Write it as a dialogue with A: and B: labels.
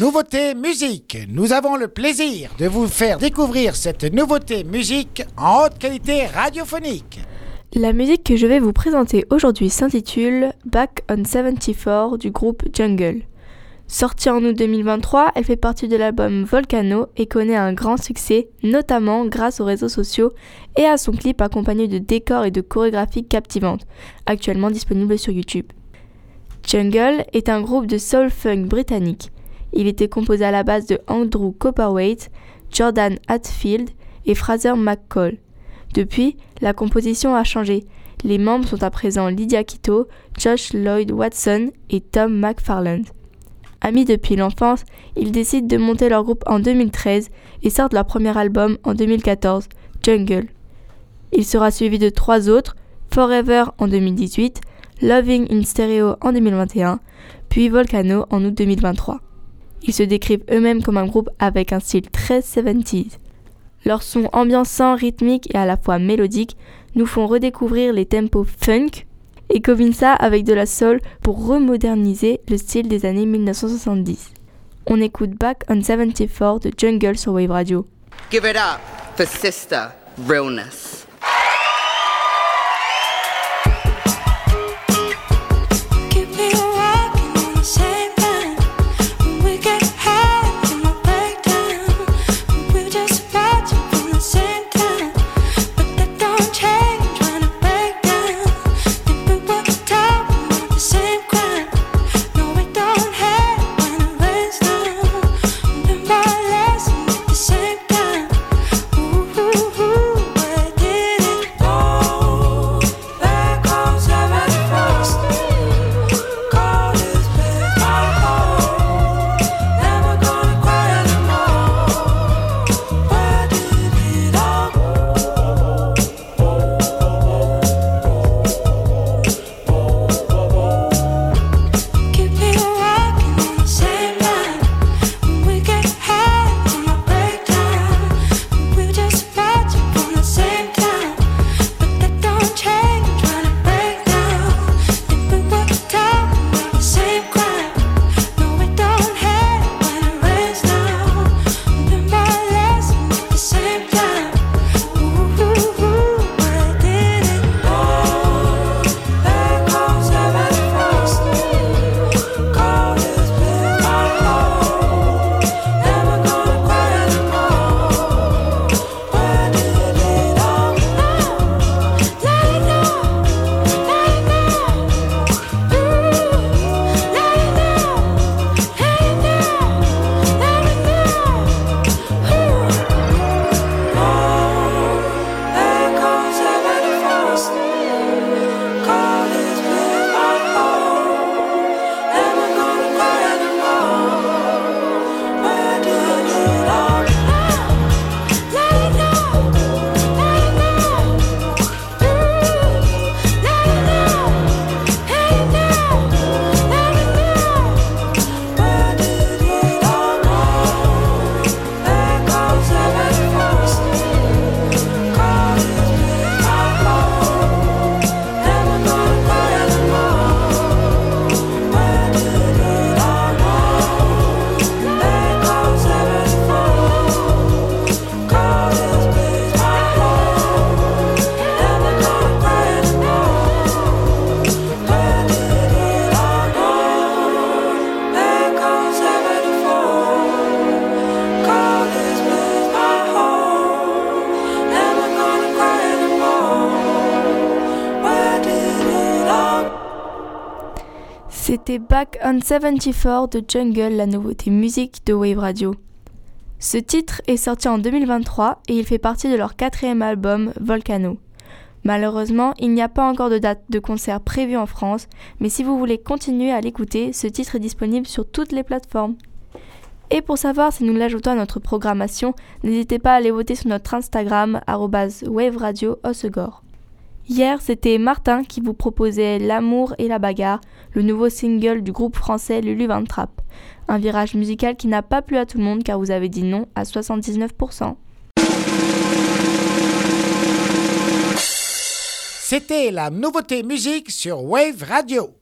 A: Nouveauté musique. Nous avons le plaisir de vous faire découvrir cette nouveauté musique en haute qualité radiophonique.
B: La musique que je vais vous présenter aujourd'hui s'intitule Back on 74 du groupe Jungle. Sortie en août 2023, elle fait partie de l'album Volcano et connaît un grand succès, notamment grâce aux réseaux sociaux et à son clip accompagné de décors et de chorégraphies captivantes, actuellement disponible sur YouTube. Jungle est un groupe de soul funk britannique. Il était composé à la base de Andrew Copperwaite, Jordan Hatfield et Fraser McCall. Depuis, la composition a changé. Les membres sont à présent Lydia Kito, Josh Lloyd Watson et Tom McFarland. Amis depuis l'enfance, ils décident de monter leur groupe en 2013 et sortent leur premier album en 2014, Jungle. Il sera suivi de trois autres, Forever en 2018, Loving in Stereo en 2021, puis Volcano en août 2023. Ils se décrivent eux-mêmes comme un groupe avec un style très 70s. Leurs sons ambiançants, rythmiques et à la fois mélodiques nous font redécouvrir les tempos funk et combinent ça avec de la soul pour remoderniser le style des années 1970. On écoute Back on 74 de Jungle sur Wave Radio.
C: Give it up for Sister Realness.
B: C'était Back on 74 de Jungle, la nouveauté musique de Wave Radio. Ce titre est sorti en 2023 et il fait partie de leur quatrième album, Volcano. Malheureusement, il n'y a pas encore de date de concert prévue en France, mais si vous voulez continuer à l'écouter, ce titre est disponible sur toutes les plateformes. Et pour savoir si nous l'ajoutons à notre programmation, n'hésitez pas à aller voter sur notre Instagram, Wave Radio Osegor. Hier, c'était Martin qui vous proposait L'amour et la bagarre, le nouveau single du groupe français Lulu Van Trapp. Un virage musical qui n'a pas plu à tout le monde car vous avez dit non à 79%.
A: C'était la nouveauté musique sur Wave Radio.